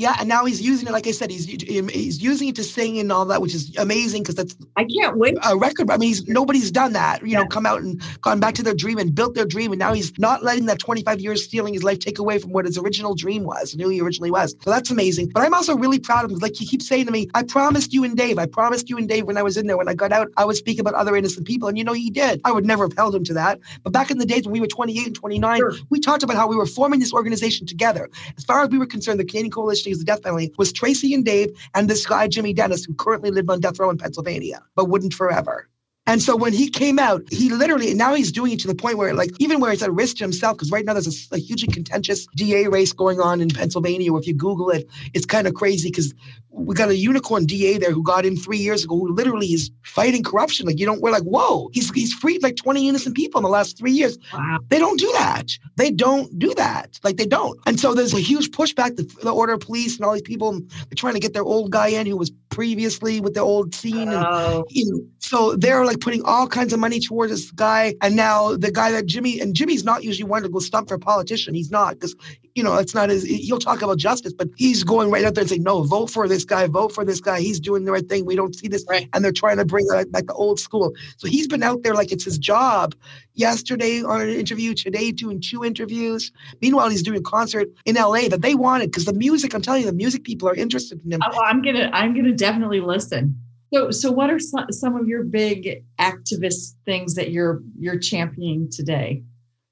Yeah, and now he's using it. Like I said, he's um, he's using it to sing and all that, which is amazing because that's I can't wait a record. I mean, he's, nobody's done that. You yeah. know, come out and gone back to their dream and built their dream, and now he's not letting that 25 years stealing his life take away from what his original dream was and who he originally was. So that's amazing. But I'm also really proud of him. Like he keeps saying to me, "I promised you and Dave. I promised you and Dave when I was in there. When I got out, I would speak about other innocent people." And you know, he did. I would never have held him to that. But back in the days when we were 28 and 29, sure. we talked about how we were forming this organization together. As far as we were concerned, the Canadian Coalition Against the Death Penalty was Tracy and Dave and this guy, Jimmy Dennis, who currently lived on death row in Pennsylvania, but wouldn't forever. And so when he came out, he literally, now he's doing it to the point where, like, even where it's at risk to himself, because right now there's a, a, hugely contentious DA race going on in Pennsylvania. If you Google it, it's kind of crazy because we got a unicorn DA there who got in three years ago who literally is fighting corruption. Like, you don't, we're like, whoa, he's, he's freed like 20 innocent people in the last three years. Wow. They don't do that. They don't do that. Like, they don't. And so there's a huge pushback. The, the order of police and all these people, they're trying to get their old guy in who was previously with the old scene. And, oh. you know, so they're like putting all kinds of money towards this guy. And now the guy that Jimmy, and Jimmy's not usually one to go stump for a politician. He's not because, you know, it's not as he'll talk about justice, but he's going right out there and saying, no, vote for this guy, vote for this guy. He's doing the right thing. We don't see this. Right. And they're trying to bring like, like the old school. So he's been out there like it's his job. Yesterday on an interview, today doing two interviews. Meanwhile, he's doing a concert in LA that they wanted because the music, I'm telling you, the music people are interested in him. Oh, I'm gonna, I'm gonna definitely listen. So, so what are some of your big activist things that you're you're championing today?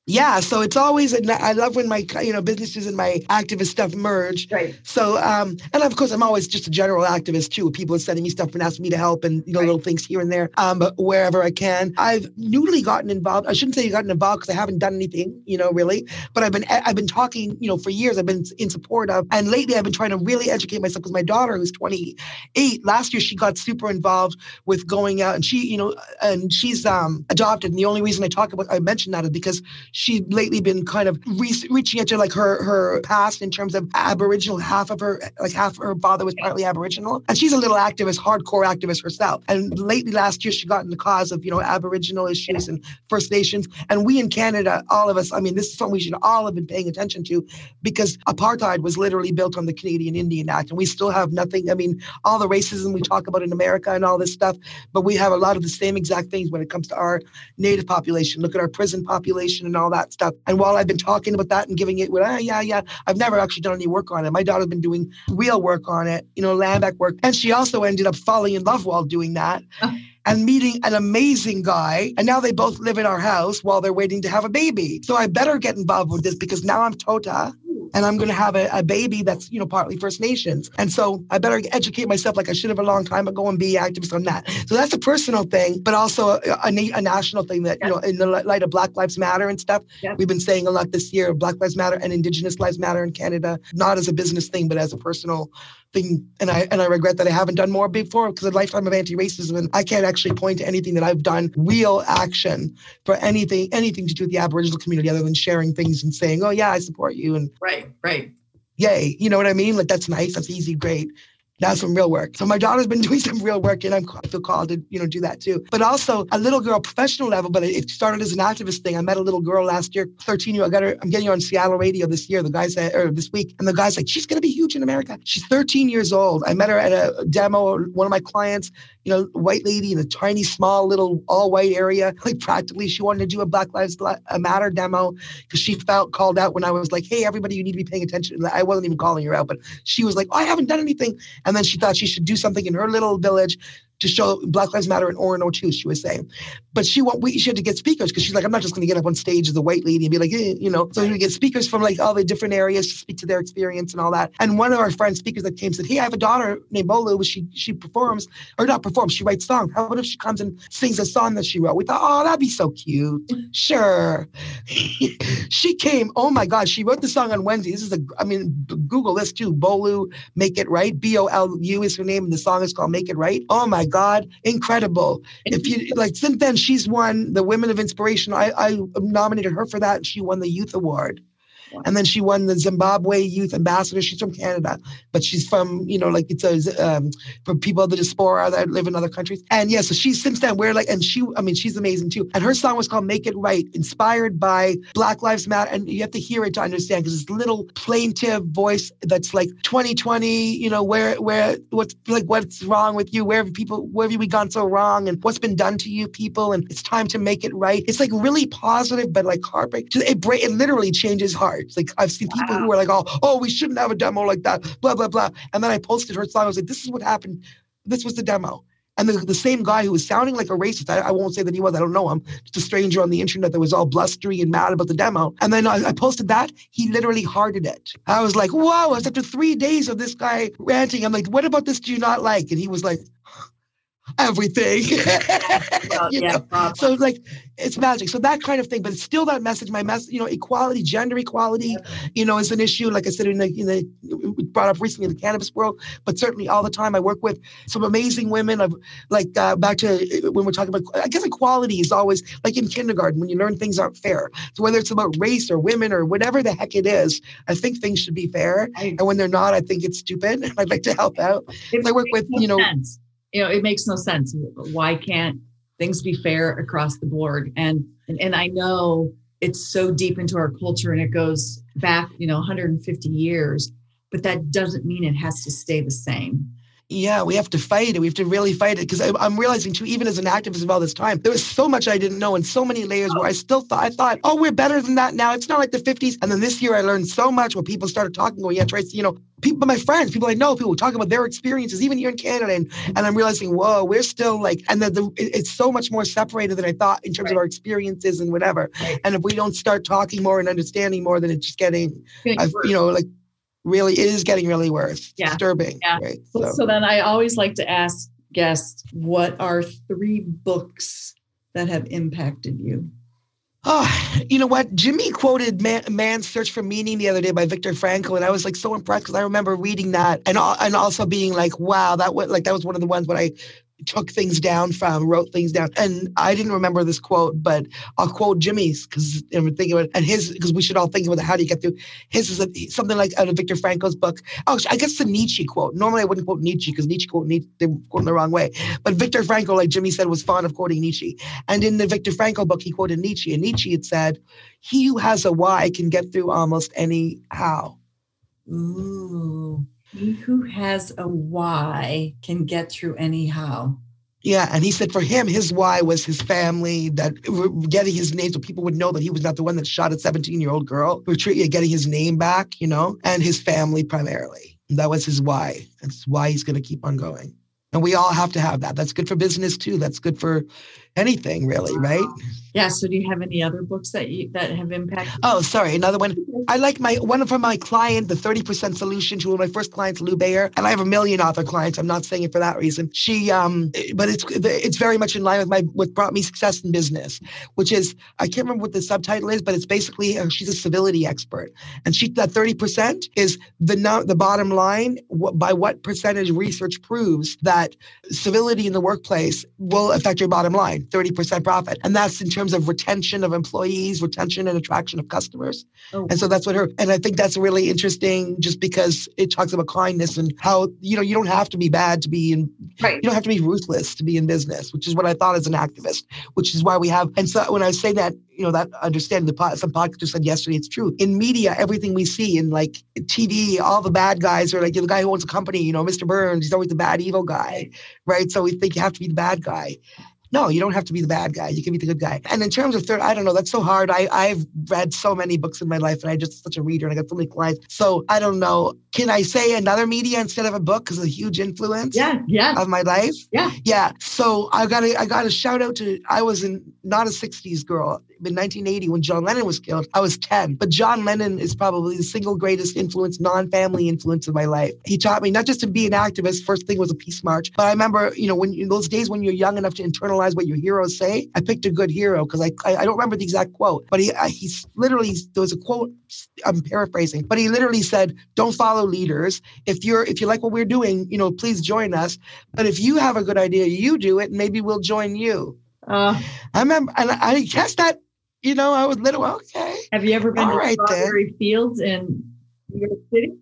Yeah, so it's always I love when my you know businesses and my activist stuff merge. Right. So um, and of course I'm always just a general activist too. People are sending me stuff and asking me to help and you know right. little things here and there. Um, but wherever I can, I've newly gotten involved. I shouldn't say gotten involved because I haven't done anything, you know, really. But I've been I've been talking, you know, for years. I've been in support of, and lately I've been trying to really educate myself because my daughter, who's 28, last year she got super involved with going out, and she, you know, and she's um adopted. And the only reason I talk about I mentioned that is because she's lately been kind of re- reaching into like her her past in terms of Aboriginal. Half of her, like half her father was partly Aboriginal, and she's a little activist, hardcore activist herself. And lately, last year, she got in the cause of you know Aboriginal issues and First Nations. And we in Canada, all of us, I mean, this is something we should all have been paying attention to, because apartheid was literally built on the Canadian Indian Act, and we still have nothing. I mean, all the racism we talk about in America and all this stuff, but we have a lot of the same exact things when it comes to our Native population. Look at our prison population and all that stuff. And while I've been talking about that and giving it, well, ah, yeah, yeah, I've never actually done any work on it. My daughter's been doing real work on it, you know, land work. And she also ended up falling in love while doing that. and meeting an amazing guy. And now they both live in our house while they're waiting to have a baby. So I better get involved with this because now I'm Tota and I'm going to have a, a, baby that's, you know, partly First Nations. And so I better educate myself like I should have a long time ago and be activist on that. So that's a personal thing, but also a, a, a national thing that, you know, in the light of Black Lives Matter and stuff, we've been saying a lot this year, Black Lives Matter and Indigenous Lives Matter in Canada, not as a business thing, but as a personal thing. And I and I regret that I haven't done more before because a lifetime of anti-racism and I can't actually point to anything that I've done real action for anything anything to do with the Aboriginal community other than sharing things and saying, oh yeah, I support you and right, right. Yay. You know what I mean? Like that's nice, that's easy, great now some real work. So my daughter's been doing some real work, and I'm, I feel called to you know do that too. But also a little girl, professional level. But it started as an activist thing. I met a little girl last year, 13 year. I got her. I'm getting her on Seattle radio this year. The guy said, or this week, and the guy's like, she's gonna be huge in America. She's 13 years old. I met her at a demo. One of my clients you know, white lady in a tiny, small, little all white area. Like practically, she wanted to do a Black Lives Matter demo because she felt called out when I was like, "Hey, everybody, you need to be paying attention." I wasn't even calling her out, but she was like, oh, "I haven't done anything," and then she thought she should do something in her little village to show Black Lives Matter in Orono too, she was saying. But she want we she had to get speakers because she's like, I'm not just gonna get up on stage as a white lady and be like, eh, you know. So we get speakers from like all the different areas to speak to their experience and all that. And one of our friends speakers that came said, Hey, I have a daughter named Bolu, she she performs or not performs, she writes songs. How about if she comes and sings a song that she wrote? We thought, oh, that'd be so cute. Sure. she came, oh my God, she wrote the song on Wednesday. This is a I mean, Google this too. Bolu, make it right. B-O-L-U is her name, and the song is called Make It Right. Oh my God, incredible. If you like, since then she's won the Women of Inspiration. I, I nominated her for that, and she won the Youth Award. And then she won the Zimbabwe Youth Ambassador. She's from Canada, but she's from, you know, like it's a, um, for people of the diaspora that live in other countries. And yeah, so she's since then, we're like, and she, I mean, she's amazing too. And her song was called Make It Right, inspired by Black Lives Matter. And you have to hear it to understand because it's little plaintive voice that's like 2020, you know, where, where, what's like, what's wrong with you? Where have people, where have we gone so wrong? And what's been done to you people? And it's time to make it right. It's like really positive, but like heartbreak. It, it literally changes heart. Like I've seen people wow. who are like, oh, oh, we shouldn't have a demo like that, blah, blah, blah. And then I posted her song. I was like, this is what happened. This was the demo. And the, the same guy who was sounding like a racist, I, I, won't say that he was, I don't know him, just a stranger on the internet that was all blustery and mad about the demo. And then I, I posted that, he literally hearted it. I was like, wow, it's after three days of this guy ranting. I'm like, what about this do you not like? And he was like, everything. well, yeah, so like it's magic. So that kind of thing, but it's still that message. My message, you know, equality, gender equality, you know, is an issue. Like I said, in the, in the brought up recently in the cannabis world, but certainly all the time I work with some amazing women. Of like uh, back to when we're talking about, I guess equality is always like in kindergarten when you learn things aren't fair. So whether it's about race or women or whatever the heck it is, I think things should be fair. And when they're not, I think it's stupid. I'd like to help out. I work with, you know. Sense you know, it makes no sense. Why can't things be fair across the board? And and, and I know it's so deep into our culture and it goes back, you know, 150 years, but that doesn't mean it has to stay the same. Yeah, we have to fight it. We have to really fight it because I'm realizing too, even as an activist of all this time, there was so much I didn't know and so many layers where I still thought I thought, oh, we're better than that now. It's not like the 50s. And then this year I learned so much when people started talking. Going, yeah, Tracy, you know, people, my friends, people I know, people talk about their experiences, even here in Canada, and, and I'm realizing, whoa, we're still like, and the, the it's so much more separated than I thought in terms right. of our experiences and whatever. Right. And if we don't start talking more and understanding more, then it's just getting, you know, like really it is getting really worse. Yeah. Disturbing. Yeah. Right? So. so then I always like to ask guests, what are three books that have impacted you? Oh, you know what? Jimmy quoted Man, Man's Search for Meaning the other day by Viktor Frankl, and I was like so impressed because I remember reading that and and also being like, wow, that was like that was one of the ones when I took things down from, wrote things down. And I didn't remember this quote, but I'll quote Jimmy's because I'm thinking about it. And his, because we should all think about it. How do you get through? His is a, something like out of Viktor Frankl's book. Oh, I guess the Nietzsche quote. Normally I wouldn't quote Nietzsche because Nietzsche quote Nietzsche, they quoting the wrong way. But Viktor Frankl, like Jimmy said, was fond of quoting Nietzsche. And in the Viktor Frankl book, he quoted Nietzsche. And Nietzsche had said, he who has a why can get through almost any how. Ooh. He who has a why can get through anyhow. Yeah, and he said for him, his why was his family, that getting his name so people would know that he was not the one that shot a 17 year old girl, getting his name back, you know, and his family primarily. That was his why. That's why he's going to keep on going. And we all have to have that. That's good for business too. That's good for anything really, right? Yeah. So do you have any other books that you that have impacted? Oh, sorry. Another one. I like my one from my client, the 30% solution to one of my first clients, Lew Bayer. And I have a million author clients. I'm not saying it for that reason. She um but it's it's very much in line with my what brought me success in business, which is I can't remember what the subtitle is, but it's basically uh, she's a civility expert. And she that 30% is the the bottom line by what percentage research proves that civility in the workplace will affect your bottom line. 30% profit. And that's in terms of retention of employees, retention and attraction of customers. Oh. And so that's what her, and I think that's really interesting just because it talks about kindness and how, you know, you don't have to be bad to be in, right. you don't have to be ruthless to be in business, which is what I thought as an activist, which is why we have, and so when I say that, you know, that understanding the pod, some podcasters said yesterday, it's true. In media, everything we see in like TV, all the bad guys are like you know, the guy who owns a company, you know, Mr. Burns, he's always the bad evil guy, right? So we think you have to be the bad guy. No, you don't have to be the bad guy. You can be the good guy. And in terms of third, I don't know. That's so hard. I, I've read so many books in my life and I just such a reader and I got so many clients. So I don't know. Can I say another media instead of a book because a huge influence yeah, yeah. of my life? Yeah. Yeah. So I got a, I got a shout out to, I was in not a 60s girl in 1980 when John Lennon was killed. I was 10, but John Lennon is probably the single greatest influence, non-family influence of my life. He taught me not just to be an activist. First thing was a peace march, but I remember, you know, when in those days when you're young enough to internalize what your heroes say, I picked a good hero because I, I, I don't remember the exact quote, but he I, he literally there was a quote. I'm paraphrasing, but he literally said, "Don't follow leaders. If you're if you like what we're doing, you know, please join us. But if you have a good idea, you do it, maybe we'll join you." Uh, I remember, and I guess that you know, I was little, okay. Have you ever been All to right Strawberry then. Fields in New York City?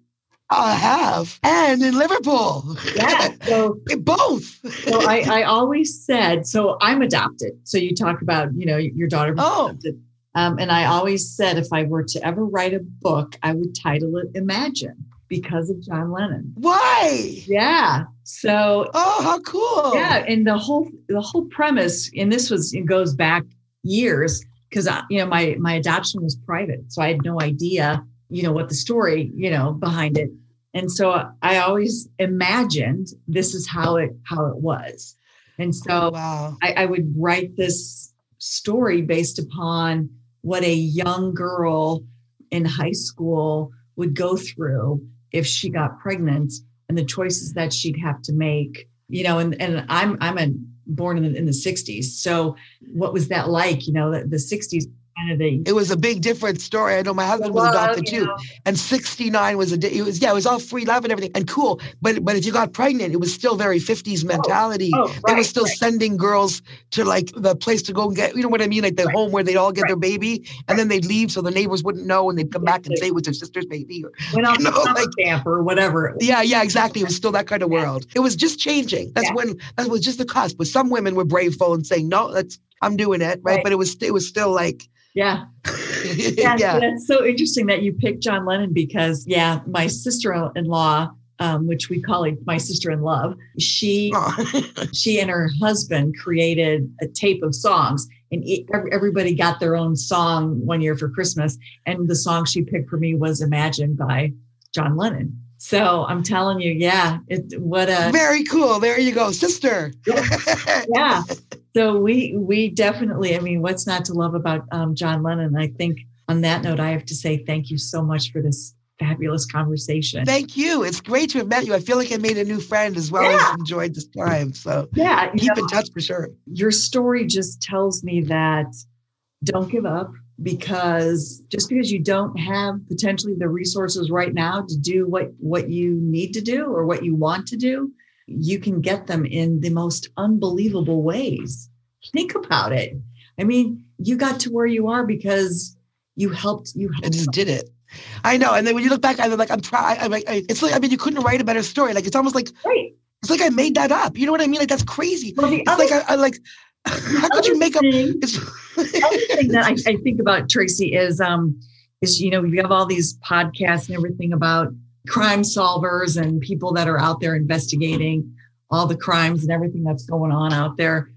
I have, and in Liverpool. Yeah, so both. so I, I always said, so I'm adopted. So you talk about, you know, your daughter. Oh. Adopted. Um, and I always said, if I were to ever write a book, I would title it Imagine because of John Lennon. Why? Yeah. So. Oh, how cool! Yeah, and the whole the whole premise, and this was it goes back years because you know my my adoption was private, so I had no idea you know what the story you know behind it, and so I always imagined this is how it how it was, and so wow. I, I would write this story based upon what a young girl in high school would go through if she got pregnant and the choices that she'd have to make you know and and i'm i'm a born in the, in the 60s. So what was that like? You know, the, the 60s It was a big different story. I know my husband was adopted too, know. and '69 was a. Day. It was yeah, it was all free love and everything, and cool. But but if you got pregnant, it was still very '50s mentality. Oh, oh, right, they were still right. sending girls to like the place to go and get. You know what I mean? Like the right. home where they'd all get their baby, and then they'd leave so the neighbors wouldn't know, and they'd come back and say it was their sister's baby or went on you know, like, camp or whatever. Yeah, yeah, exactly. It was still that kind of world. It was just changing. That's yeah. when that was just the cusp. But some women were braveful and saying, "No, that's I'm doing it," right? But it was it was still like yeah. yeah. yeah. That's so interesting that you picked John Lennon because, yeah, my sister in law um, which we call it my sister in love. She she and her husband created a tape of songs, and everybody got their own song one year for Christmas. And the song she picked for me was "Imagine" by John Lennon. So I'm telling you, yeah, it what a very cool. There you go, sister. yeah. So we we definitely. I mean, what's not to love about um, John Lennon? I think on that note, I have to say thank you so much for this fabulous conversation. Thank you. It's great to have met you. I feel like I made a new friend as well yeah. as enjoyed this time. So yeah, keep know, in touch for sure. Your story just tells me that don't give up because just because you don't have potentially the resources right now to do what what you need to do or what you want to do, you can get them in the most unbelievable ways. Think about it. I mean, you got to where you are because you helped you helped I just did it I know. And then when you look back, I'm like, I'm trying. I'm like, it's like, I mean, you couldn't write a better story. Like, it's almost like, right. it's like I made that up. You know what I mean? Like, that's crazy. Well, it's other, like, I, I like, how could you make thing, up? the other thing that I, I think about Tracy is, um, is, you know, we have all these podcasts and everything about crime solvers and people that are out there investigating all the crimes and everything that's going on out there.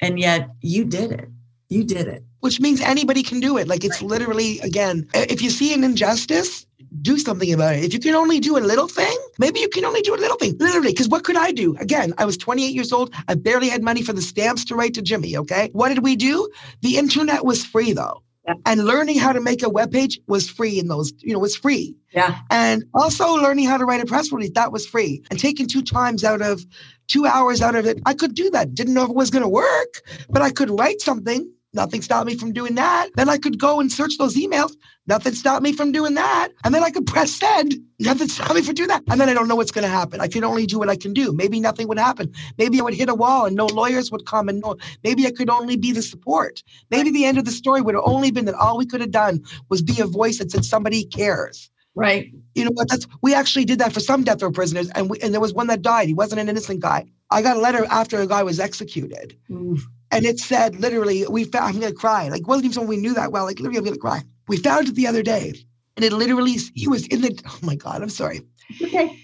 And yet you did it. You did it which means anybody can do it. Like it's right. literally, again, if you see an injustice, do something about it. If you can only do a little thing, maybe you can only do a little thing. Literally, because what could I do? Again, I was 28 years old. I barely had money for the stamps to write to Jimmy. Okay. What did we do? The internet was free though. Yeah. And learning how to make a web page was free in those, you know, was free. Yeah. And also learning how to write a press release, that was free. And taking two times out of two hours out of it, I could do that. Didn't know if it was going to work, but I could write something Nothing stopped me from doing that. Then I could go and search those emails. Nothing stopped me from doing that. And then I could press send. Nothing stopped me from doing that. And then I don't know what's going to happen. I can only do what I can do. Maybe nothing would happen. Maybe I would hit a wall and no lawyers would come and no, maybe I could only be the support. Maybe the end of the story would have only been that all we could have done was be a voice that said somebody cares. Right. You know what? That's we actually did that for some death row prisoners, and we, and there was one that died. He wasn't an innocent guy. I got a letter after a guy was executed, Oof. And it said literally, we found, I'm going to cry. Like, wasn't even someone we knew that well. Like, literally, I'm going to cry. We found it the other day. And it literally, he was in the, oh my God, I'm sorry. Okay.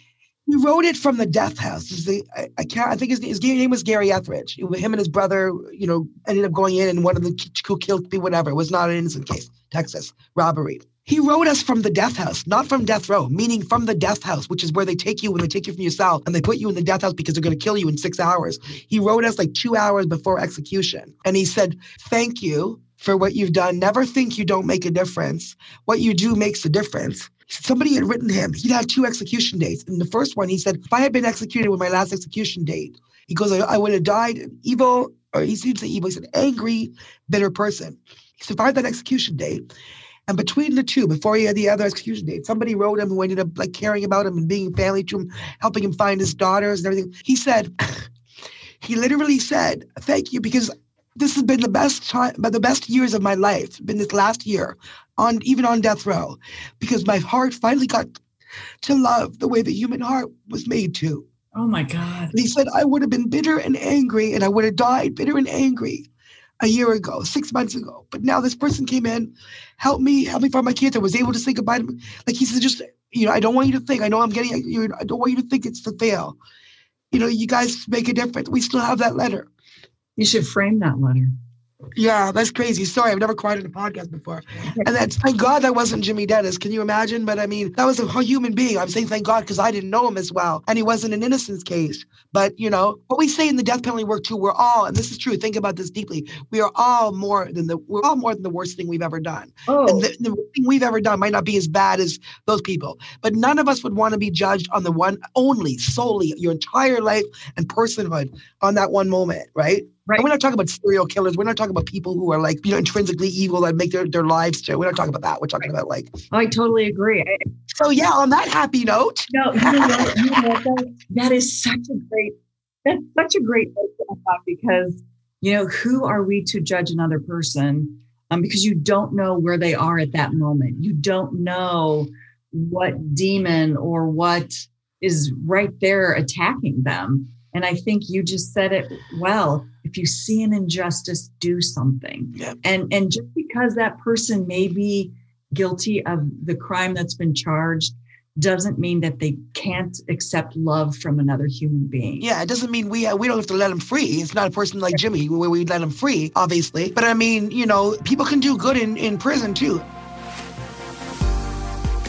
He wrote it from the death house. The, I, I, can't, I think his, his name was Gary Etheridge. Him and his brother, you know, ended up going in and one of the who killed me, whatever. It was not an innocent case, Texas robbery. He wrote us from the death house, not from death row, meaning from the death house, which is where they take you when they take you from your cell and they put you in the death house because they're going to kill you in six hours. He wrote us like two hours before execution. And he said, Thank you for what you've done. Never think you don't make a difference. What you do makes a difference. Somebody had written him, he'd had two execution dates. And the first one, he said, If I had been executed with my last execution date, he goes, I, I would have died evil, or he seems to evil. He's an angry, bitter person. He survived that execution date. And between the two, before he had the other execution date, somebody wrote him who ended up like caring about him and being family to him, helping him find his daughters and everything. He said, he literally said, "Thank you," because this has been the best time, but the best years of my life. Been this last year, on even on death row, because my heart finally got to love the way the human heart was made to. Oh my God. And he said, I would have been bitter and angry, and I would have died bitter and angry a year ago, six months ago. But now this person came in, helped me, helped me find my. I was able to say goodbye to me. Like he said, just, you know, I don't want you to think, I know I'm getting, you I don't want you to think it's to fail. You know, you guys make a difference. We still have that letter. You should frame that letter. Yeah, that's crazy. Sorry, I've never cried in a podcast before. And that's thank God that wasn't Jimmy Dennis. Can you imagine? But I mean, that was a human being. I'm saying thank God because I didn't know him as well. And he wasn't an innocence case. But you know, what we say in the death penalty work too, we're all, and this is true, think about this deeply. We are all more than the we're all more than the worst thing we've ever done. Oh. And the, the thing we've ever done might not be as bad as those people. But none of us would want to be judged on the one only, solely your entire life and personhood on that one moment, right? Right. And we're not talking about serial killers. We're not talking about people who are like, you know, intrinsically evil that make their, their lives to. We're not talking about that. We're talking about like. I totally agree. So yeah, on that happy note. No, you know, you know, that, that is such a great. That's such a great thought because you know who are we to judge another person? Um, because you don't know where they are at that moment. You don't know what demon or what is right there attacking them. And I think you just said it well. If you see an injustice, do something. Yeah. And and just because that person may be guilty of the crime that's been charged doesn't mean that they can't accept love from another human being. Yeah, it doesn't mean we uh, we don't have to let them free. It's not a person like Jimmy where we let him free, obviously. But I mean, you know, people can do good in, in prison too.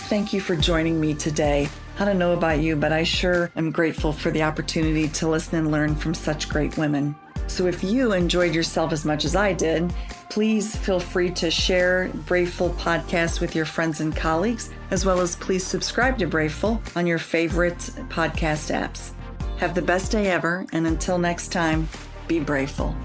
Thank you for joining me today. I don't know about you, but I sure am grateful for the opportunity to listen and learn from such great women. So if you enjoyed yourself as much as I did, please feel free to share Braveful podcast with your friends and colleagues, as well as please subscribe to Braveful on your favorite podcast apps. Have the best day ever, and until next time, be Braveful.